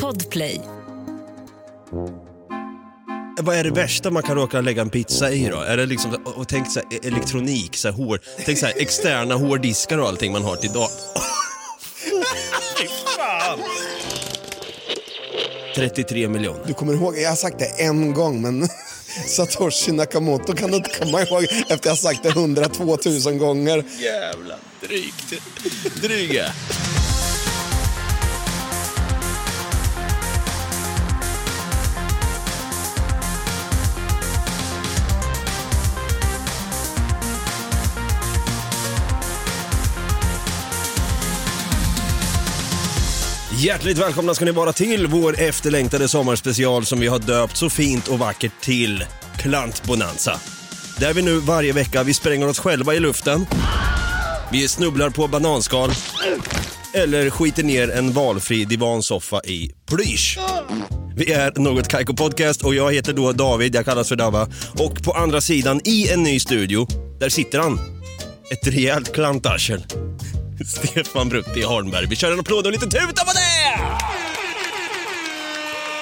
Podplay. Vad är det värsta man kan råka lägga en pizza i då? Är det liksom, och tänk så här, elektronik, så här, hår, tänk så här, externa hårddiskar och allting man har till dag. Fy fan! 33 miljoner. Du kommer ihåg, jag har sagt det en gång men Satoshi Nakamoto kan du inte komma ihåg efter jag har sagt det 102 000 gånger. Jävla drygt. Dryga. Hjärtligt välkomna ska ni vara till vår efterlängtade sommarspecial som vi har döpt så fint och vackert till Klantbonanza. Där vi nu varje vecka, vi spränger oss själva i luften, vi snubblar på bananskal eller skiter ner en valfri divansoffa i plysch. Vi är Något Kaiko Podcast och jag heter då David, jag kallas för Dava. Och på andra sidan i en ny studio, där sitter han. Ett rejält klantarsel. Stefan Brutti Holmberg. Vi kör en applåd och lite tuta på det!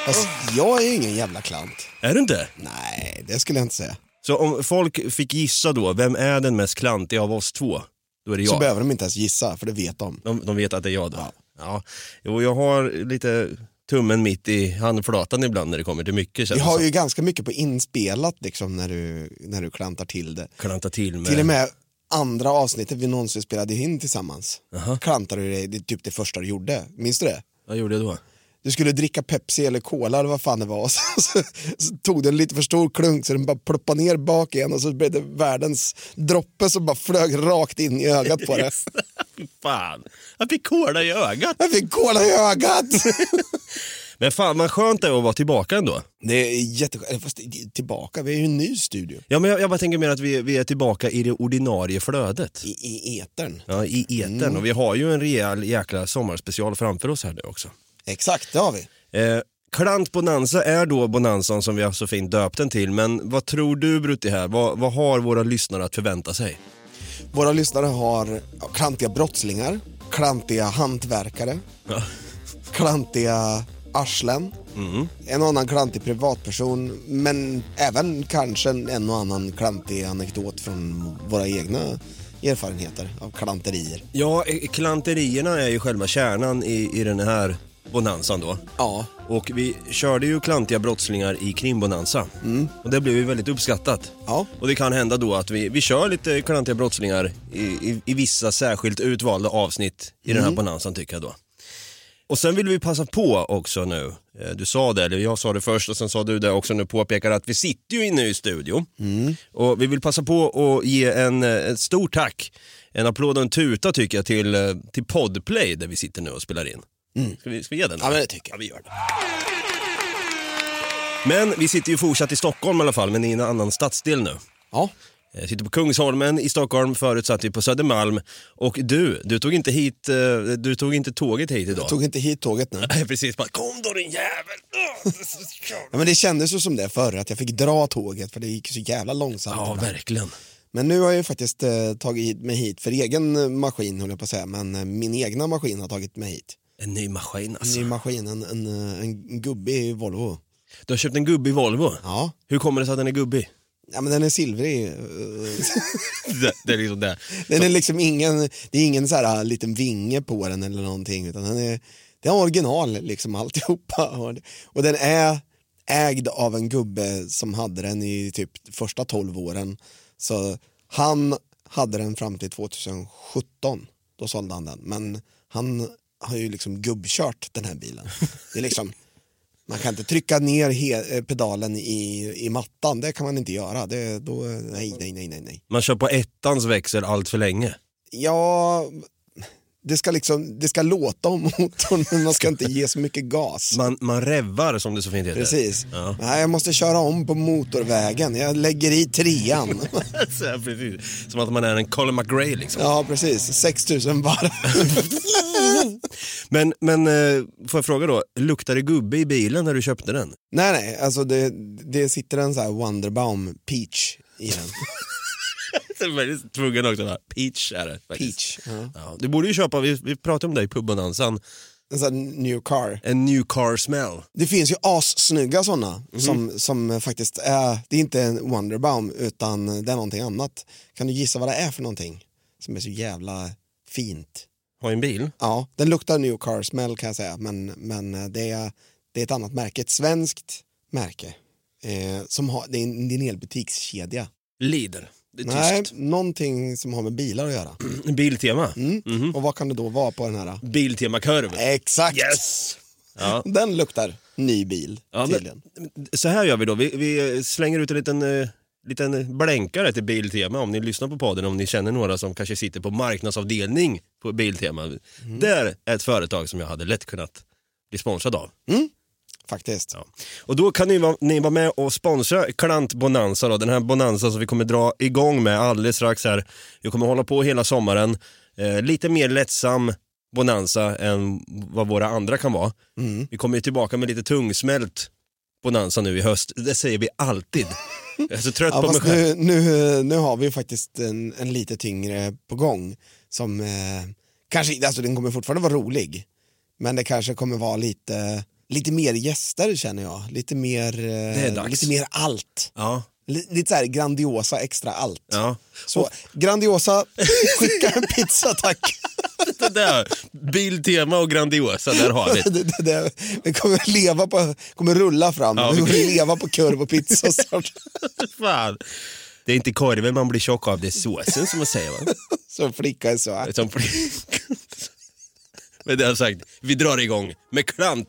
Fast jag är ingen jävla klant. Är du inte? Nej, det skulle jag inte säga. Så om folk fick gissa då, vem är den mest klantiga av oss två? Då är det Så jag. behöver de inte ens gissa, för det vet de. De, de vet att det är jag då. Ja. Jo, jag har lite tummen mitt i handflatan ibland när det kommer till mycket. Vi har som. ju ganska mycket på inspelat liksom, när, du, när du klantar till det. Klanta till med... Till och med andra avsnittet vi någonsin spelade in tillsammans Jaha. klantade du dig, det är typ det första du gjorde. Minns du det? Vad gjorde jag då? Du skulle dricka Pepsi eller Cola eller vad fan det var. Så, så, så tog du en lite för stor klunk så den bara ploppade ner bak igen och så blev det världens droppe som bara flög rakt in i ögat på det. Fy fan, jag fick kola i ögat. Jag fick Cola i ögat! Men fan vad skönt det är att vara tillbaka ändå. Det är jätteskönt, fast tillbaka, vi är ju en ny studio. Ja, men jag, jag bara tänker mer att vi, vi är tillbaka i det ordinarie flödet. I, i etern. Ja, i etern. Och vi har ju en rejäl jäkla sommarspecial framför oss här nu också. Exakt, det har vi. Eh, Klant Bonanza är då bonanzan som vi har så fint döpt den till. Men vad tror du Brutti här? Vad, vad har våra lyssnare att förvänta sig? Våra lyssnare har klantiga brottslingar, klantiga hantverkare, Ja. klantiga arslen, en och annan klantig privatperson, men även kanske en och annan klantig anekdot från våra egna erfarenheter av klanterier. Ja, klanterierna är ju själva kärnan i, i den här bonanzan då. Ja, Och vi körde ju klantiga brottslingar i krimbonanza. Och det blev ju väldigt uppskattat. ja, Och det kan hända då att vi, vi kör lite klantiga brottslingar i, i, i vissa särskilt utvalda avsnitt i den här bonanzan tycker jag då. Och sen vill vi passa på också nu, eh, du sa det, eller jag sa det först och sen sa du det också nu, påpekar att vi sitter ju i en ny studio. Och vi vill passa på att ge en, eh, ett stort tack, en applåd och en tuta tycker jag till, eh, till Podplay där vi sitter nu och spelar in. Ska, vi, ska vi ge den? ja men det tycker Ja, jag. vi gör det. Men vi sitter ju fortsatt i Stockholm i alla fall, men i en annan stadsdel nu. Ja, Jag sitter på Kungsholmen i Stockholm, förut satt vi på Södermalm. Och du, du tog inte hit, eh, du tog inte tåget hit idag. tog inte hit tåget nu. Nej, precis, bara kom då din jävel! Ja, men det kändes ju som det förr, att jag fick dra tåget för det gick så jävla långsamt. ja, ibland. verkligen. Men nu har jag ju faktiskt eh, tagit mig hit för egen eh, maskin, höll jag på att säga, men eh, min egna maskin har tagit mig hit. En ny maskin alltså. Ny maskin, en, en, eh, en gubbe i Volvo. Du har köpt en gubbig Volvo. Ja, Hur kommer det sig att den är gubbig? Ja men den är silvrig. det, det är liksom det. Den är liksom ingen, det är ingen så här eh, liten vinge på den eller någonting, utan den är, det är original liksom alltihopa. Och, och den är ägd av en gubbe som hade den i typ första 12 åren. Så han hade den fram till 2017, då sålde han den. Men han har ju liksom gubbkört den här bilen. Det är liksom, man kan inte trycka ner eh, pedalen i, i mattan, det kan man inte göra. Det, då, nej, nej, nej, nej, nej. Man kör på ettans växel allt för länge. Ja, det ska, liksom, det ska låta om motorn men man ska inte ge så mycket gas. Man, man revvar som det så fint heter. Precis. Ja. Nej, jag måste köra om på motorvägen. Jag lägger i trean. Så precis. Som att man är en Colin McRae liksom. Ja, precis. 6000 varv. Men, men eh, får jag fråga då, luktar det gubbe i bilen när du köpte den? nej, nej, alltså det, det sitter en så här Wonderbaum Peach i den. Är väldigt tvungen också. Va? Peach är det. faktiskt. Peach. Ja. Ja, du borde ju köpa, vi, vi pratade om det i pubbonansan, En sån new car. En new car smell. Det finns ju assnygga sådana Mhm. som, som faktiskt är, det är inte en Wonderbaum utan det är någonting annat. Kan du gissa vad det är för någonting som är så jävla fint? Ha en bil. Ja, den luktar new car smell kan jag säga men, men det, är, det är ett annat märke, ett svenskt märke. Eh, som har, det är en, det är en hel butikskedja. Lidl. Det är Nej, tyskt. någonting som har med bilar att göra. Biltema. Mm. Och vad kan det då vara på den här? Biltema-kurv. Exakt! Yes! Ja. Den luktar ny bil Ja, tydligen. men, så här gör vi då. Vi, vi slänger ut en liten, eh, liten blänkare till Biltema om ni lyssnar på podden, om ni känner några som kanske sitter på marknadsavdelning på Biltema. Mm. Där är ett företag som jag hade lätt kunnat bli sponsrad av. Faktiskt. Ja. Och då kan ni vara, ni vara med och sponsra Klant Bonanza, då, den här Bonanza som vi kommer dra igång med alldeles strax här. Vi kommer hålla på hela sommaren. Eh, lite mer lättsam Bonanza än vad våra andra kan vara. Vi kommer ju tillbaka med lite tungsmält Bonanza nu i höst. Det säger vi alltid. Jag är så trött Ja, på mig själv. nu, nu, nu har vi faktiskt en, en lite tyngre på gång som eh, kanske, alltså den kommer fortfarande vara rolig men det kanske kommer vara lite, lite mer gäster känner jag. Lite mer, eh, lite mer allt. Ja, Li- Lite så här grandiosa extra allt. ja. Så grandiosa, skicka en pizza tack. Det där, Biltema och Grandiosa, där har vi det. det, det, vi kommer leva på, kommer rulla fram, Ja, vi kommer leva på kurv och pizza snart. Fan. Det är inte korven man blir tjock av, det är såsen som man säger va? Så flicka är så. Som Med det sagt, vi drar igång med Klant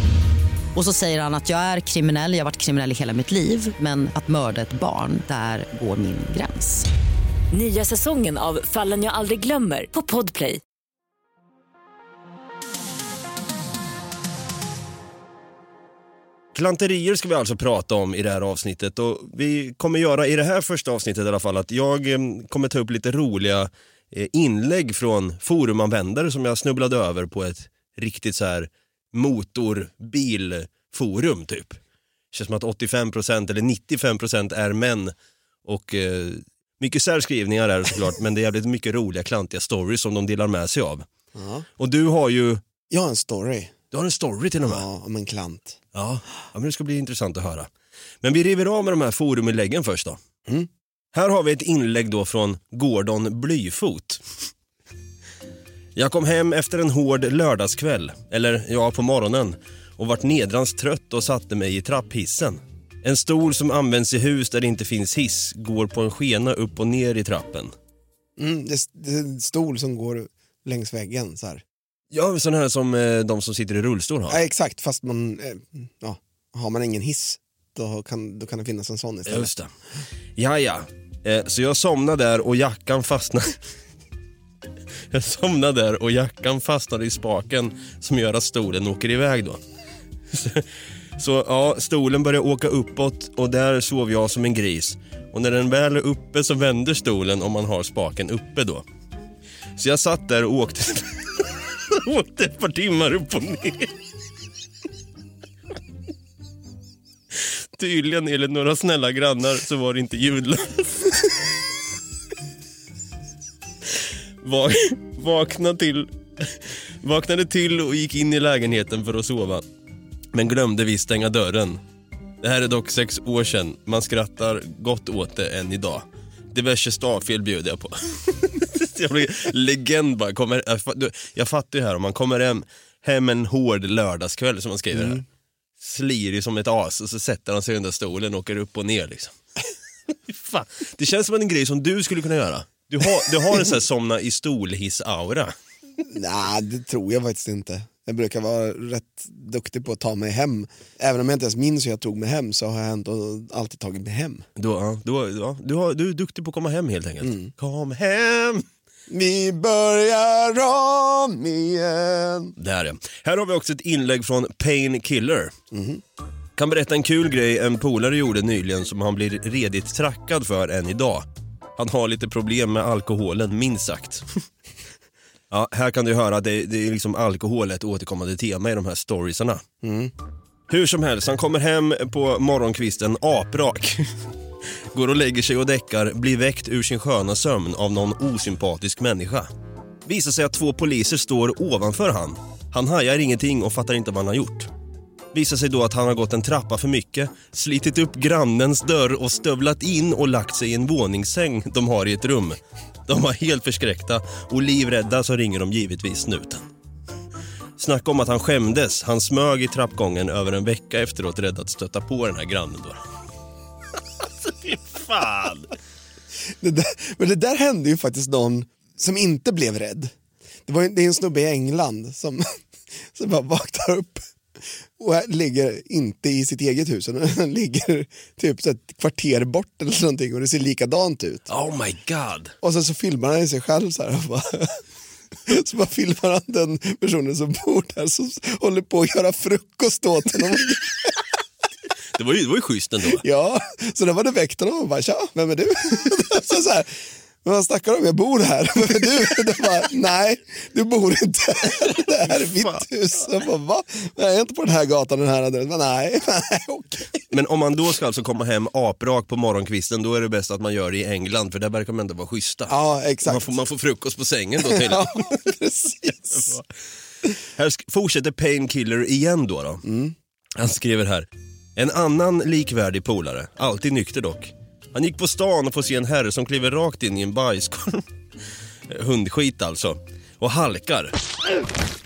Och så säger han att jag är kriminell, jag har varit kriminell i hela mitt liv men att mörda ett barn, där går min gräns. Nya säsongen av Fallen jag aldrig glömmer på Podplay. Klanterier ska vi alltså prata om i det här avsnittet och vi kommer göra i det här första avsnittet i alla fall att jag eh, kommer ta upp lite roliga eh, inlägg från forumanvändare som jag snubblade över på ett riktigt så här motorbilforum typ. Känns som att 85% eller 95% är män och eh, mycket särskrivningar är det såklart men det är jävligt mycket roliga klantiga stories som de delar med sig av. Ja. Och du har ju, Jag har en story du har en story till och med. ja, om en klant. Ja, ja men det ska bli intressant att höra. Men vi river av med de här foruminläggen först då. Mm. Här har vi ett inlägg då från Gordon Blyfot. Jag kom hem efter en hård lördagskväll, eller ja, på morgonen och vart nedrans trött och satte mig i trapphissen. En stol som används i hus där det inte finns hiss går på en skena upp och ner i trappen. Mm, det, det är en stol som går längs väggen så här. Ja, sån här som eh, de som sitter i rullstol har. Ja, exakt, fast man, eh, ja, har man ingen hiss då kan, då kan det finnas en sån istället. Just det. Ja, ja. Eh, så jag somnade där och jackan fastnade. jag somnade där och jackan fastnade i spaken som gör att stolen åker iväg då. Så, ja, stolen började åka uppåt och där sov jag som en gris. Och när den väl är uppe så vänder stolen om man har spaken uppe då. Så jag satt där och åkte, åkte ett par timmar upp och ner. Tydligen enligt några snälla grannar så var det inte ljudlöst. Va- Vaknade till, vaknade till och gick in i lägenheten för att sova. Men glömde visst stänga dörren. Det här är dock sex år sedan. Man skrattar gott åt det än idag. Diverse stavfel bjuder jag på. jag blir legend bara. Kommer, jag, fattar ju här om man kommer hem, hem en hård lördagskväll som man skriver här. Slirig som ett as och så sätter han sig under stolen och åker upp och ner liksom. Fan. Det känns som en grej som du skulle kunna göra. Du har, du har en sån här somna i stolhiss-aura. Nej, det tror jag faktiskt inte. Jag brukar vara rätt duktig på att ta mig hem. Även om jag inte ens minns hur jag tog mig hem så har jag ändå alltid tagit mig hem. Du, har- ja, du, har, du är duktig på att komma hem helt enkelt. Kom hem! Vi börjar om igen. Där ja. Här har vi också ett inlägg från Painkiller. Kan berätta en kul grej en polare gjorde nyligen som han blir redigt trackad för än idag. Han har lite problem med alkoholen, minst sagt. Ja, här kan du höra att det, det är liksom alkohol ett återkommande tema i de här storiesarna. Hur som helst, han kommer hem på morgonkvisten aprak. Går och lägger sig och däckar, blir väckt ur sin sköna sömn av någon osympatisk människa. Visar sig att två poliser står ovanför han. Han hajar ingenting och fattar inte vad han har gjort. Visar sig då att han har gått en trappa för mycket, slitit upp grannens dörr och stövlat in och lagt sig i en våningssäng de har i ett rum. De var helt förskräckta och livrädda så ringer de givetvis snuten. Snacka om att han skämdes. Han smög i trappgången över en vecka efteråt rädd att stöta på den här grannen då. alltså fy fan! Det där, men det där hände ju faktiskt någon som inte blev rädd. Det, var, det är en snubbe i England som, som bara vaknar upp och ligger inte i sitt eget hus, utan han ligger typ så ett kvarter bort eller någonting och det ser likadant ut. Oh my god. Och sen så filmar han sig själv så här. Och bara, så bara filmar han den personen som bor där som håller på att göra frukost åt honom. Det var ju, det var ju schysst ändå. Ja, så då var det väckt honom och bara tja, vem är du? så, så här, vad snackar du om? Jag bor här. Vem är du? Det bara, Nej, du bor inte här. Det här är mitt hus. Jag bara, va? Jag är inte på den här gatan, den här adressen. Nej, nej, okej. Men om man då ska alltså komma hem aprak på morgonkvisten då är det bäst att man gör det i England för där verkar man ändå vara schyssta. Ja, exakt. Man får, man får frukost på sängen då till. Ja, precis. Här fortsätter Painkiller igen då. då. Han skriver här. En annan likvärdig polare, alltid nykter dock. Han gick på stan och får se en herre som kliver rakt in i en bajskorv. Hundskit alltså. Och halkar.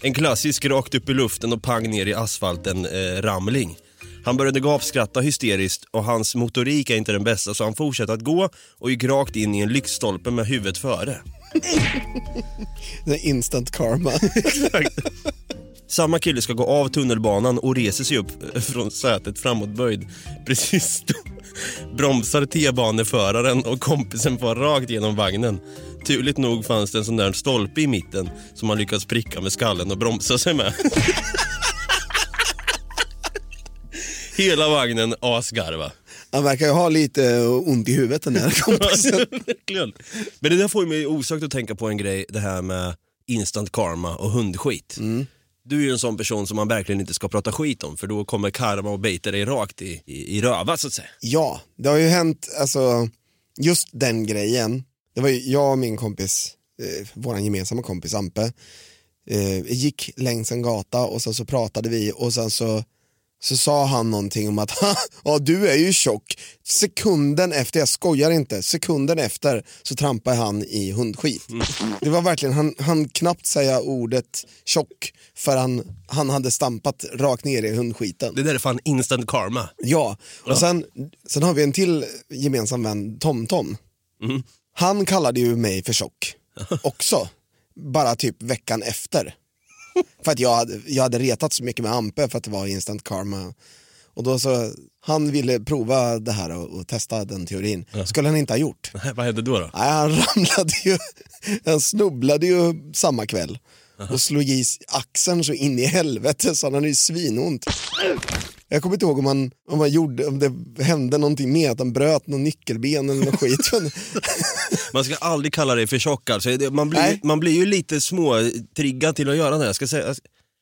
En klassisk rakt upp i luften och pang ner i asfalten eh, ramling. Han började gapskratta hysteriskt och hans motorik är inte den bästa så han fortsatte att gå och gick rakt in i en lyktstolpe med huvudet före. Instant karma. Samma kille ska gå av tunnelbanan och reser sig upp från sätet framåtböjd. Precis då bromsar T-baneföraren och kompisen far rakt genom vagnen. Turligt nog fanns det en sån där stolpe i mitten som han lyckats pricka med skallen och bromsa sig med. Hela vagnen asgarva. Han verkar ju ha lite ont i huvudet den här kompisen. Verkligen. Men det där får mig osökt att tänka på en grej, det här med instant karma och hundskit. Du är ju en sån person som man verkligen inte ska prata skit om för då kommer karma och biter dig rakt i, i, i röva så att säga. Ja, det har ju hänt, alltså just den grejen. Det var ju jag och min kompis, eh, vår gemensamma kompis Ampe, eh, gick längs en gata och sen så pratade vi och sen så, så sa han någonting om att "Ha, ja, du är ju tjock. Sekunden efter, jag skojar inte, sekunden efter så trampade han i hundskit. Det var verkligen, han, han knappt säga ordet tjock för han, han hade stampat rakt ner i hundskiten. Det där är fan instant karma. Ja, och Sen, sen har vi en till gemensam vän, TomTom. Han kallade ju mig för tjock också, bara typ veckan efter. För att jag hade, jag hade retat så mycket med Ampe för att det var instant karma. Och då så, han ville prova det här och, och testa den teorin. skulle han inte ha gjort. Vad hände då? då? Nej, han ramlade ju, han snubblade ju samma kväll och slog i axeln så in i helvete så han hade ju svinont. Jag kommer inte ihåg om han, om han gjorde, om det hände någonting mer, att han bröt någon nyckelben eller något skit. Man ska aldrig kalla dig för tjock alltså. Man blir, Nej. man blir ju lite småtriggad till att göra det. Jag ska säga,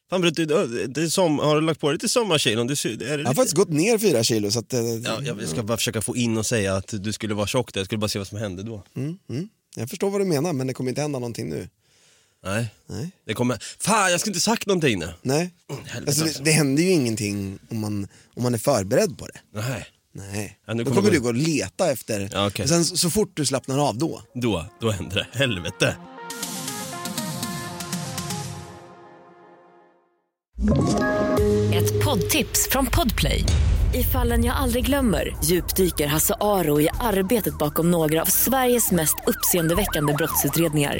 fan, du, det, är som, har du lagt på dig lite sommarkilon? Är det jag har lite, faktiskt gått ner fyra kilo så att, eh, ja, jag ska bara försöka få in och säga att du skulle vara tjock där. Jag skulle bara se vad som hände då. mm, mm. jag förstår vad du menar men det kommer inte hända någonting nu. Nej. Nej. Det kommer, fan jag skulle inte sagt någonting nu. Nej. helvete Alltså, det, alltså. det händer ju ingenting om man, om man är förberedd på det. Nej. Nej. Ja, nu då kommer du gå och leta efter, Ja, okej. och sen så, så fort du slappnar av då. Då, då händer det. Helvete. Ett poddtips från Podplay. I fallen jag aldrig glömmer djupdyker Hasse Aro i arbetet bakom några av Sveriges mest uppseendeväckande brottsutredningar.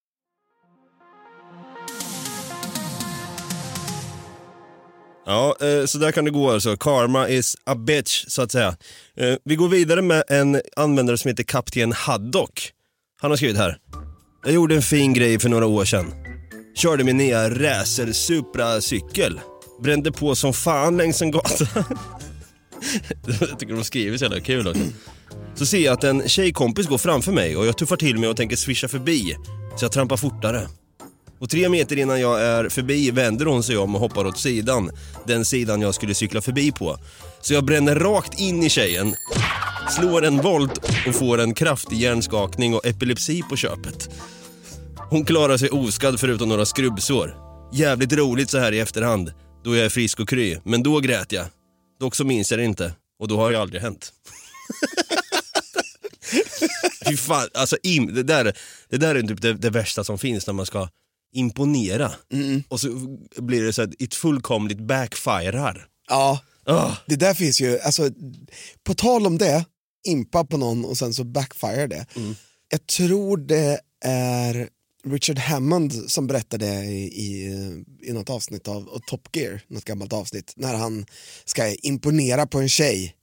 Ja, eh, så där kan det gå alltså. Karma is a bitch, så att säga. Eh, vi går vidare med en användare som heter Kapten Haddock. Han har skrivit här. Jag gjorde en fin grej för några år sedan. Körde min nya Racer Supra-cykel. Brände på som fan längs en gata. jag tycker de skriver så jävla kul också. Så ser jag att en tjejkompis går framför mig och jag tuffar till mig och tänker swisha förbi. Så jag trampar fortare. Och tre meter innan jag är förbi vänder hon sig om och hoppar åt sidan. Den sidan jag skulle cykla förbi på. Så jag bränner rakt in i tjejen, slår en volt och får en kraftig hjärnskakning och epilepsi på köpet. Hon klarar sig oskadd förutom några skrubbsår. Jävligt roligt så här i efterhand, då jag är frisk och kry. Men då grät jag. Dock så minns jag det inte. Och då har det aldrig hänt. Fy fan, alltså im, det, där, det där är typ det, det värsta som finns när man ska imponera. Och så blir det så att ett fullkomligt backfirar. Ja, Ah. det där finns ju, alltså, på tal om det, impa på någon och sen så backfire det. Jag tror det är Richard Hammond som berättade i, i, i något avsnitt av, av Top Gear, något gammalt avsnitt, när han ska imponera på en tjej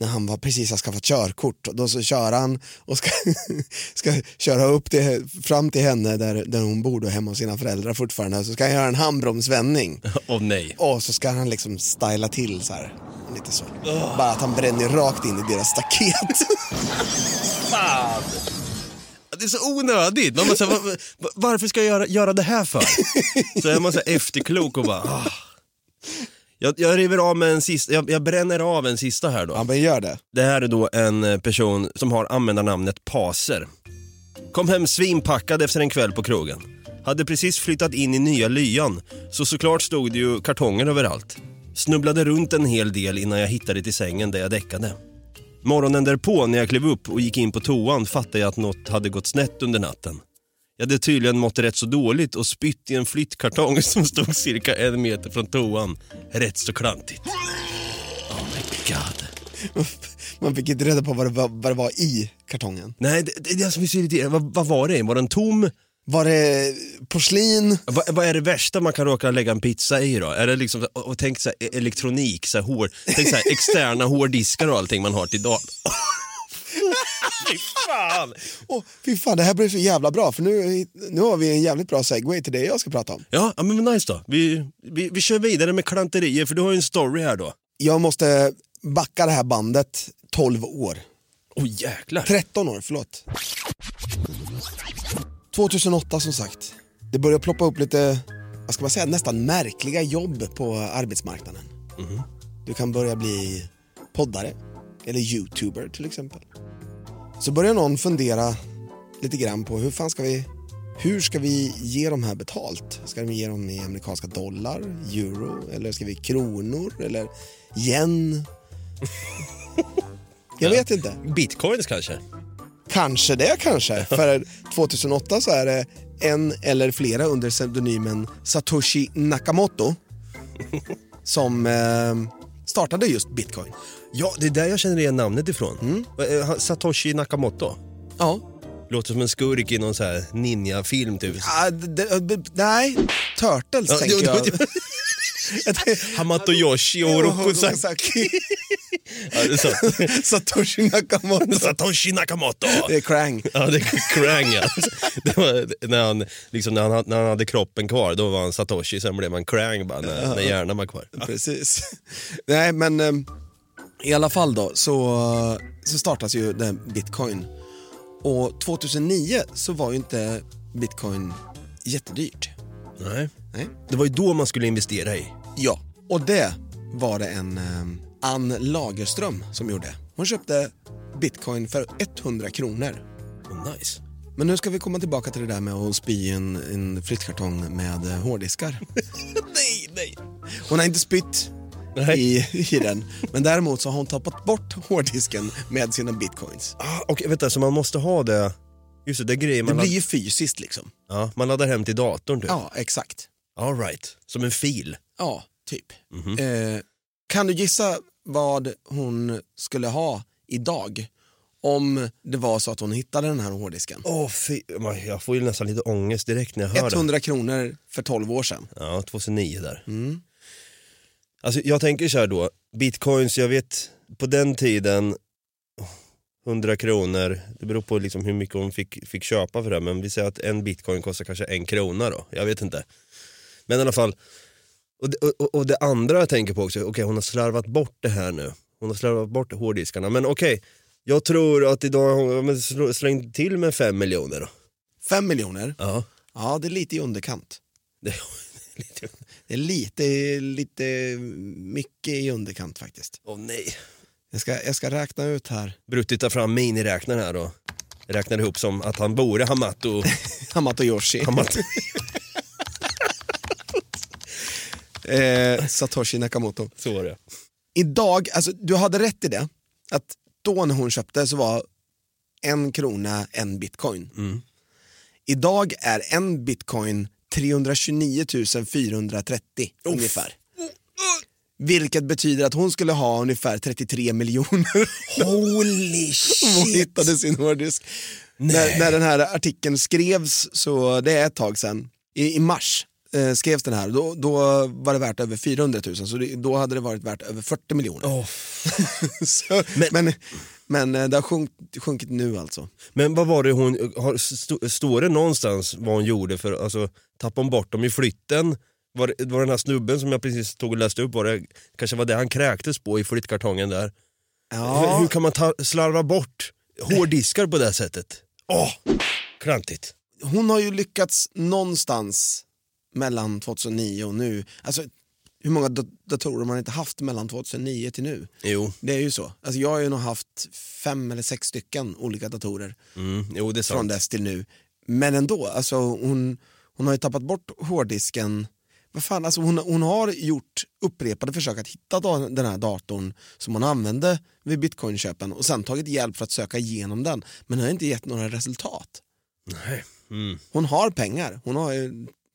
när han var precis har skaffat körkort då så kör han och ska, ska köra upp till, fram till henne där, där hon bor då hemma hos sina föräldrar fortfarande så ska han göra en handbromsvändning Åh nej. och så ska han liksom styla till så här. Lite så. Bara att han bränner rakt in i deras staket. Fan! Det är så onödigt. Man bara, så här, varför ska jag göra, göra det här för? Så är man så här efterklok och bara... Ah. Jag, jag river av med en sista, jag, jag bränner av en sista här då. Han bara gör det. Det här är då en eh, person som har användarnamnet Paser. Kom hem svinpackad efter en kväll på krogen. Hade precis flyttat in i nya lyan, så såklart stod det ju kartonger överallt. Snubblade runt en hel del innan jag hittade till sängen där jag däckade. Morgonen därpå när jag klev upp och gick in på toan fattade jag att något hade gått snett under natten. Jag hade tydligen mått rätt så dåligt och spytt i en flyttkartong som stod cirka en meter från toan. Rätt så klantigt. Oh my god. Man fick inte reda på vad det var, vad det var i kartongen. Nej, det, det är det som är så irriterande. Vad, vad var det? Var den tom? Var det porslin? Vad, vad är det värsta man kan råka lägga en pizza i då? Är det liksom, och, och tänk så här, elektronik, så här, hår, tänk så här, externa hårddiskar och allting man har till datorn. Fy fan! Åh, fy fan, det här blev så jävla bra för nu, nu har vi en jävligt bra segway till det jag ska prata om. Ja, men nice då. Vi, vi, vi kör vidare med klanterier för du har ju en story här då. Jag måste backa det här bandet 12 år. Åh oh, jäklar. 13 år, förlåt. 2008 som sagt. Det börjar ploppa upp lite, vad ska man säga, nästan märkliga jobb på arbetsmarknaden. Du kan börja bli poddare eller youtuber till exempel. Så börjar någon fundera lite grann på hur fan ska vi hur ska vi ge de här betalt? Ska vi ge dem i amerikanska dollar, euro eller ska vi kronor eller yen? Jag vet inte. Bitcoins kanske? Kanske det kanske. För 2008 så är det en eller flera under pseudonymen Satoshi Nakamoto som eh, startade just bitcoin. Ja, det är där jag känner igen namnet ifrån. Eh, han- Satoshi Nakamoto. Ja. Låter som en skurk i någon så här ninja-film typ. D- d- nej, Turtles Ja, tänker jag. Hamato Yoshi och Orokusaki. Ja. Satoshi Nakamoto. Satoshi Nakamoto. Det är Krang. Ja, det är Krang ja. Det var, när, han, liksom, när, han, när han hade kroppen kvar, då var han Satoshi, sen blev han Krang bara, när, när hjärnan var kvar. Ja. Precis. Nej, men eh, i alla fall då så, så startas ju den bitcoin. Och 2009 så var ju inte bitcoin jättedyrt. Nej. Nej. Det var ju då man skulle investera i. Ja. Och det var det en eh, Ann Lagerström som gjorde. Hon köpte bitcoin för 100 kronor. Oh, nice. Men nu ska vi komma tillbaka till det där med att spy en, en flyttkartong med eh, hårddiskar. nej, nej. Hon har inte spytt. I, i den, men däremot så har hon tappat bort hårddisken med sina bitcoins. Ah, och vänta, så man måste ha det, just det, det grejer Det man, blir ladd, ju fysiskt liksom. ja, man laddar hem till datorn typ. Ja, exakt. All right. som en fil. Ja, typ. Mhm. Eh, kan du gissa vad hon skulle ha idag om det var så att hon hittade den här hårddisken? Åh, man- jag får ju nästan lite ångest direkt när jag hör det. 100 kronor för 12 år sedan. Ja, 2009 där. Alltså jag tänker så här då, bitcoins, jag vet på den tiden 100 kronor, det beror på liksom hur mycket hon fick, fick köpa för det men vi säger att en bitcoin kostar kanske en krona då, jag vet inte. Men i alla fall, och det, och, och det andra jag tänker på också, okej okay, hon har slarvat bort det här nu. Hon har slarvat bort hårddiskarna, men okej, okay, jag tror att idag har hon slängt till med fem miljoner då. Fem miljoner? Ja. Ja, det är lite i underkant. Det är lite, Det är lite, lite mycket i underkant faktiskt. åh nej. Jag ska, jag ska räkna ut här. Brutti tar fram miniräknaren här och räknar ihop som att han vore Hamato. Hamato Yoshi. Hamato. eh, Satoshi Nakamoto. Så var det. Idag, alltså du hade rätt i det, att då när hon köpte så var en krona en bitcoin. Mm. Idag är en bitcoin 329 430 ungefär. Vilket betyder att hon skulle ha ungefär 33 miljoner Holy om hon shit! hittade sin hårddisk. När, när den här artikeln skrevs, så det är ett tag sedan, i, i mars eh, skrevs den här, då, då var det värt över 400 000 så det, då hade det varit värt över 40 miljoner. Så, Men- men, men, eh, det har sjunkit, sjunkit nu alltså. Men vad var det hon, har, st- står det någonstans vad hon gjorde för, alltså tappade hon bort dem i flytten? Var, var den här snubben som jag precis tog och läste upp, var det, kanske var det han kräktes på i flyttkartongen där? Hur, hur kan man ta, slarva bort hårddiskar på det sättet? Åh, klantigt. Hon har ju lyckats någonstans mellan 2009 och nu. Alltså, hur många da- datorer man inte haft mellan 2009 till nu? Jo, Det är ju så. Alltså, jag har ju nog haft fem eller sex stycken olika datorer mm, jo det är från sant. dess till nu. Men ändå, alltså, hon, hon har ju tappat bort hårddisken. Vad fan, alltså, hon, hon har gjort upprepade försök att hitta den här datorn som hon använde vid bitcoinköpen och sen tagit hjälp för att söka igenom den. Men det har inte gett några resultat. Nej. Mm. Hon har pengar. Hon har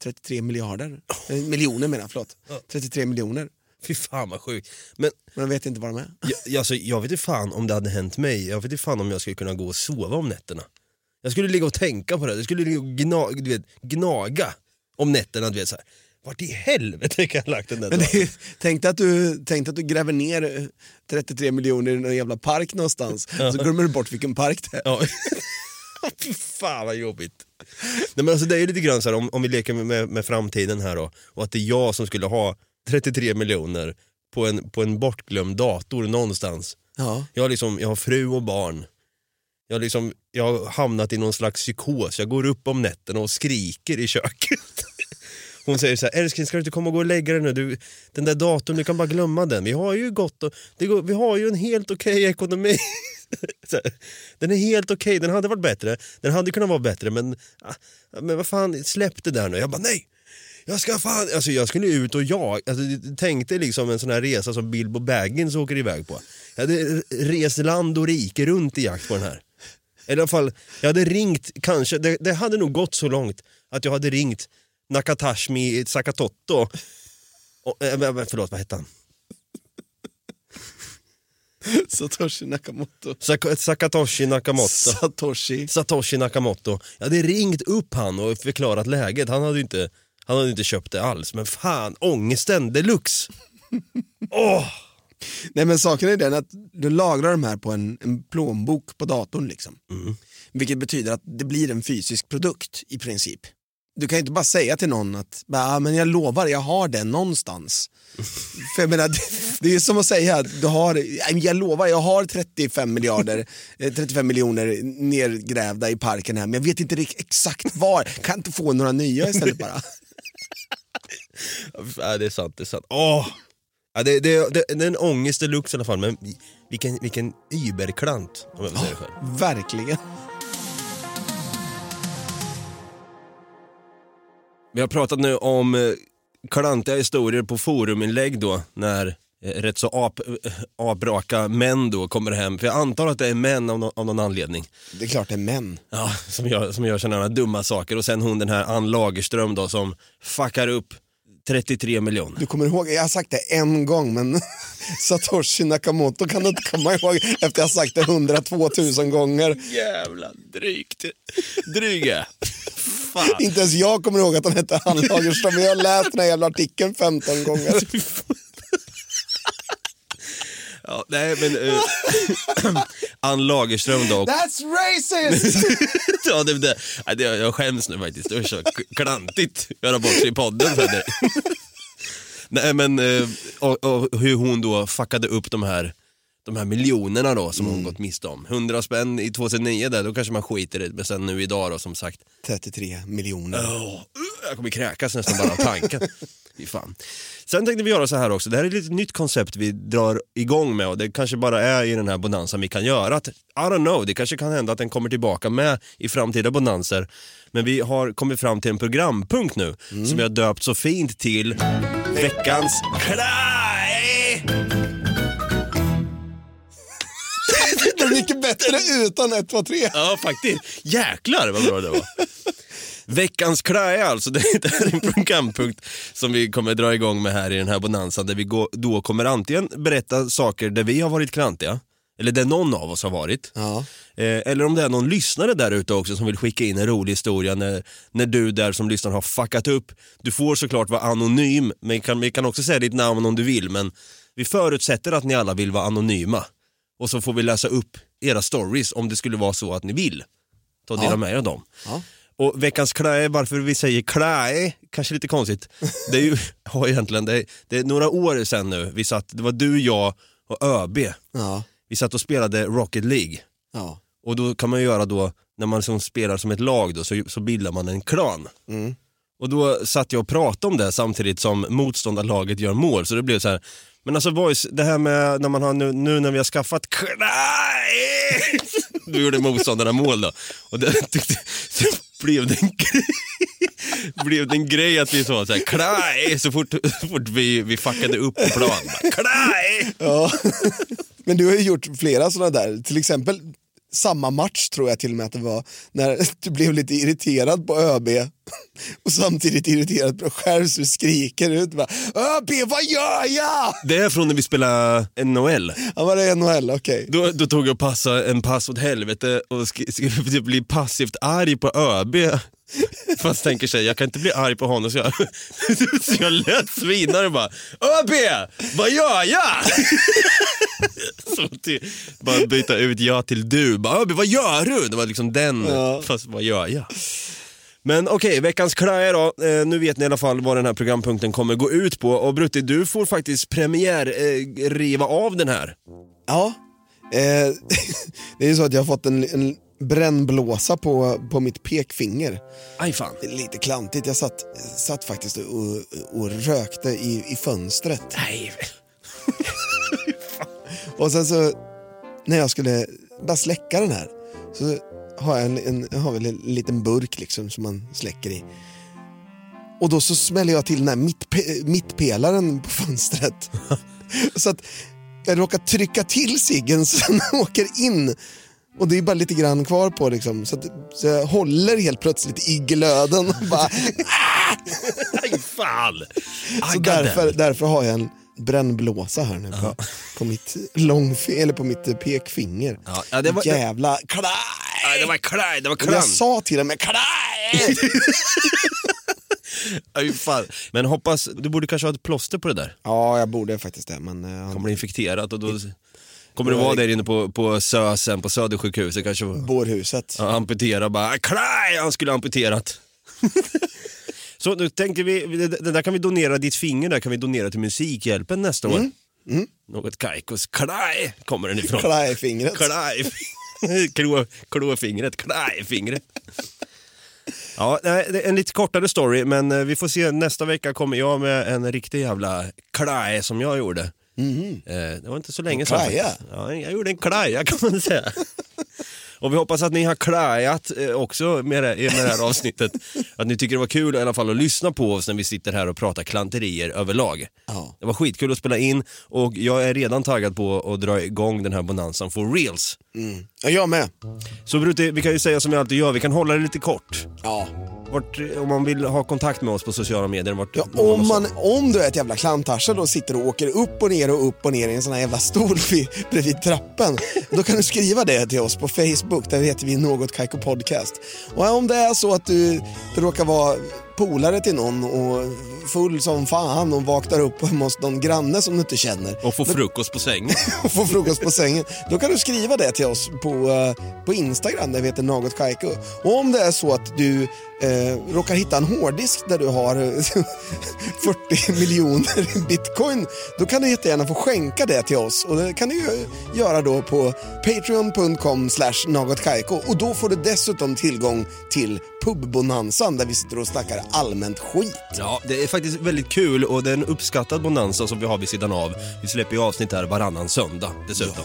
33 miljarder. Eh, Miljoner menar jag, förlåt. 33 miljoner. Fy fan vad sjukt. Men Men jag vet inte vad de är. jag, alltså, jag vet inte fan om det hade hänt mig, jag vet inte fan om jag skulle kunna gå och sova om nätterna. Jag skulle ligga och tänka på det, jag skulle ligga och gnaga, du vet, gnaga om nätterna. Du vet, så här. Vart i helvete kan jag ha lagt den där Men dagen? det, är- tänk, dig att du, tänk dig att du gräver ner eh, 33 miljoner i någon jävla park någonstans. Så glömmer du bort vilken park det är. Ja. Fy fan vad jobbigt. Nej, men alltså, det är ju lite grann så här, om, om vi leker med, med, framtiden här då, och att det är jag som skulle ha 33 miljoner på en, på en bortglömd dator någonstans. Ja. Jag har, liksom, jag har fru och barn. Jag har, liksom, jag har hamnat i någon slags psykos. Jag går upp om nätterna och skriker i köket. Hon säger så här, älskling ska du inte komma och gå och lägga dig nu? Du, den där datorn, du kan bara glömma den. Vi har ju gott och, det går, vi har ju en helt okej ekonomi. Så här, den är helt okej, den hade varit bättre. Den hade kunnat vara bättre men, ah, men vad fan, släpp det där nu. Jag bara nej. Jag ska fan, alltså jag skulle ut och jag, alltså, tänkte liksom en sån här resa som Bilbo Baggins åker iväg på. Jag hade rest land och rike runt i jakt på den här. Eller i alla fall, jag hade ringt, kanske, det, det hade nog gått så långt att jag hade ringt Nakatashmi Sakatotto. Och, äh, förlåt, vad hette han? Satoshi Nakamoto. Sak- Sakatoshi Nakamoto. Satoshi. Satoshi Nakamoto. Jag hade ringt upp han och förklarat läget. Han hade ju inte, han hade inte köpt det alls. Men fan, ångesten deluxe. Åh! Nej men saken är den att du lagrar de här på en, en plånbok på datorn liksom. Vilket betyder att det blir en fysisk produkt i princip. Du kan ju inte bara säga till någon att ah, men jag lovar, jag har den någonstans. För jag menar, det, det är ju som att säga att du har, jag lovar, jag har 35 miljarder, eh, 35 miljoner nergrävda i parken här men jag vet inte exakt var. Kan inte få några nya istället bara? Ja, det är sant, det är sant. Åh! Ja, det, det, det, det är en ångest deluxe i alla fall, men vilken, vilken überklant om jag får säga det själv. Verkligen. Vi har pratat nu om eh, klantiga historier på foruminlägg då, när eh, rätt så ap, eh, apraka män då kommer hem. För jag antar att det är män av, nå- av någon anledning. Det är klart det är män. Ja, som gör, som gör sådana här dumma saker. Och sen hon den här Ann Lagerström då som fuckar upp 33 miljoner. Du kommer ihåg, jag har sagt det en gång men Satoshi Nakamoto kan du inte komma ihåg efter jag har sagt det 102 000 gånger. Jävla drygt. Dryga. Fan. Inte ens jag kommer ihåg att han hette Ann Lagerström men jag har läst den här jävla artikeln 15 gånger. Ja, nej, men... Uh, Ann Lagerström då. That's racist! ja, det, det, det, jag skäms nu faktiskt. Det är så klantigt att göra bort sig i podden. För det. nej, men uh, och, och hur hon då fuckade upp de här de här miljonerna då som mm. hon gått miste om. 100 spänn i 2009 där, då kanske man skiter i det. Men sen nu idag då som sagt. 33 miljoner. Oh, jag kommer kräkas nästan bara av tanken. Fy fan. Sen tänkte vi göra så här också, det här är ett litet nytt koncept vi drar igång med och det kanske bara är i den här bonansen vi kan göra. Att, I don't know, det kanske kan hända att den kommer tillbaka med i framtida bonanser. Men vi har kommit fram till en programpunkt nu mm. som vi har döpt så fint till Veckans Klaj! Bättre utan 1, 2, 3. Ja, faktiskt. Jäklar vad bra det var. Veckans klä alltså, det är en programpunkt som vi kommer dra igång med här i den här bonanzan där vi då kommer antingen berätta saker där vi har varit klantiga, eller där någon av oss har varit. Ja. Eh, eller om det är någon lyssnare där ute också som vill skicka in en rolig historia när, när du där som lyssnar har fuckat upp. Du får såklart vara anonym, men kan, vi kan också säga ditt namn om du vill, men vi förutsätter att ni alla vill vara anonyma. Och så får vi läsa upp era stories om det skulle vara så att ni vill. Ta dela ja. med er av dem. Ja. Och veckans klä, varför vi säger klä, kanske lite konstigt. Det är ju, ja, egentligen, det är, det är några år sedan nu, vi satt, det var du, jag och ÖB. Ja. Vi satt och spelade Rocket League. Ja. Och då kan man göra då, när man liksom spelar som ett lag då, så, så bildar man en klan. Mm. Och då satt jag och pratade om det samtidigt som motståndarlaget gör mål, så det blev så här men alltså boys, det här med när man har nu, nu när vi har skaffat Du gjorde motståndarna mål då. Och det tyckte, så blev det en grej. blev det en grej att vi sa såhär, klaj, så fort, så fort vi, vi fuckade upp på plan. Klaj! Ja. Men du har ju gjort flera sådana där, till exempel samma match tror jag till och med att det var, när du blev lite irriterad på ÖB och samtidigt irriterad på dig själv så du skriker ut bara ÖB vad gör jag? Det är från när vi spelade NHL. Ja var det NHL, okej. Okay. Då, då tog jag och passade en pass åt helvete och skulle bli passivt arg på ÖB Fast tänker sig, jag kan inte bli arg på honom så jag, så jag lät svinare bara ÖB, vad gör jag? till, bara byta ut jag till du, bara, ÖB vad gör du? Det var liksom den, ja. fast vad gör jag? Men okej, okay, veckans klä då. Eh, nu vet ni i alla fall vad den här programpunkten kommer gå ut på. Och Brutti, du får faktiskt premiär eh, riva av den här. Ja, eh, det är ju så att jag har fått en, en brännblåsa på, på mitt pekfinger. Aj fan. Lite klantigt. Jag satt, satt faktiskt och, och rökte i, i fönstret. Nej. och sen så, när jag skulle bara släcka den här, så har jag en, en, jag har en liten burk liksom som man släcker i. Och då så smäller jag till den här mittpe mittpelaren på fönstret. så att jag råkar trycka till ciggen så den åker in och det är bara lite grann kvar på liksom. Så, att, så jag håller helt plötsligt i glöden och bara... Aj fan! så därför, därför har jag en brännblåsa här nu på, ja. på mitt långfinger, eller på mitt pekfinger. Ja, ja, det var, Jävla klaj! Ja, det var klaj, det var klang. Jag sa till honom, klaj! Aj, fan. Men hoppas, du borde kanske ha ett plåster på det där. Ja, jag borde faktiskt det. Men, uh, Kommer bli infekterat och då... Kommer du vara där inne på, på SÖSen, på Södersjukhuset kanske? Bårhuset. Ja, amputera bara, klaj! Han skulle ha amputerat. Så nu tänkte vi, det där kan vi donera, ditt finger där kan vi donera till Musikhjälpen nästa år. Mm. Mm. Något kajkos, klaj kommer den ifrån. Klajfingret. Klaj. Klå, klåfingret, klajfingret. Ja, en lite kortare story, men eh, vi får se. Nästa vecka kommer jag med en riktig jävla klaj som jag gjorde. Mm. Det var inte så länge sedan. Ja, jag gjorde en klaja kan man säga. Och vi hoppas att ni har klajat eh, också med det, med det här avsnittet. Att ni tycker det var kul i alla fall att lyssna på oss när vi sitter här och pratar klanterier överlag. Ja. Det var skitkul att spela in och jag är redan taggad på att dra igång den här bonanzan for reals. Mm. Ja, jag med. Så Brutti, vi kan ju säga som vi alltid gör, vi kan hålla det lite kort. Ja. Vart, om man vill ha kontakt med oss på sociala medier. Vart, ja, om, man, om du är ett jävla klantarsel och sitter och åker upp och ner och upp och ner i en sån här jävla stol bredvid trappen. då kan du skriva det till oss på Facebook, där heter vi Något Kaiko Podcast. Och om det är så att du, råkar vara polare till någon och full som fan och vaknar upp hemma hos någon granne som du inte känner Och få frukost på sängen. och får frukost på sängen. Då kan du skriva det till oss på, eh, på Instagram där vi heter Något Kaiko. Och om det är så att du eh, råkar hitta en hårddisk där du har eh, 40 miljoner bitcoin, då kan du jättegärna få skänka det till oss. Och det kan du ju göra då på patreon.com slash nagotkaiko och då får du dessutom tillgång till pubbonanzan där vi sitter och snackar allmänt skit. Ja, det är faktiskt väldigt kul och det är en uppskattad bonanza som vi har vid sidan av. Vi släpper ju avsnitt här varannan söndag dessutom.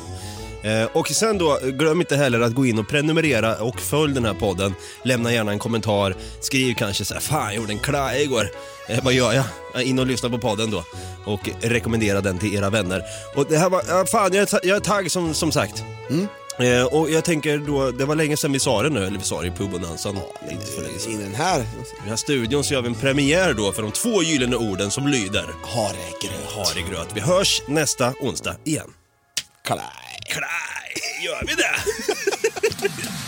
Eh, och sen då, glöm inte heller att gå in och prenumerera och följ den här podden. Lämna gärna en kommentar, skriv kanske så här, fan jag gjorde en klaj igår. Eh, vad gör jag? In och lyssna på podden då och rekommendera den till era vänner. Och det här var, ja, fan jag är, ta- jag är tagg som, som sagt. Eh, och jag tänker då, det var länge sedan vi sa det nu, eller vi sa det i pubbonanzan. inte för länge sedan. I den här I den här studion så gör vi en premiär då för de två gyllene orden som lyder haregröt. Haregröt. Vi hörs nästa onsdag igen. Klaj. Klaj, gör vi det?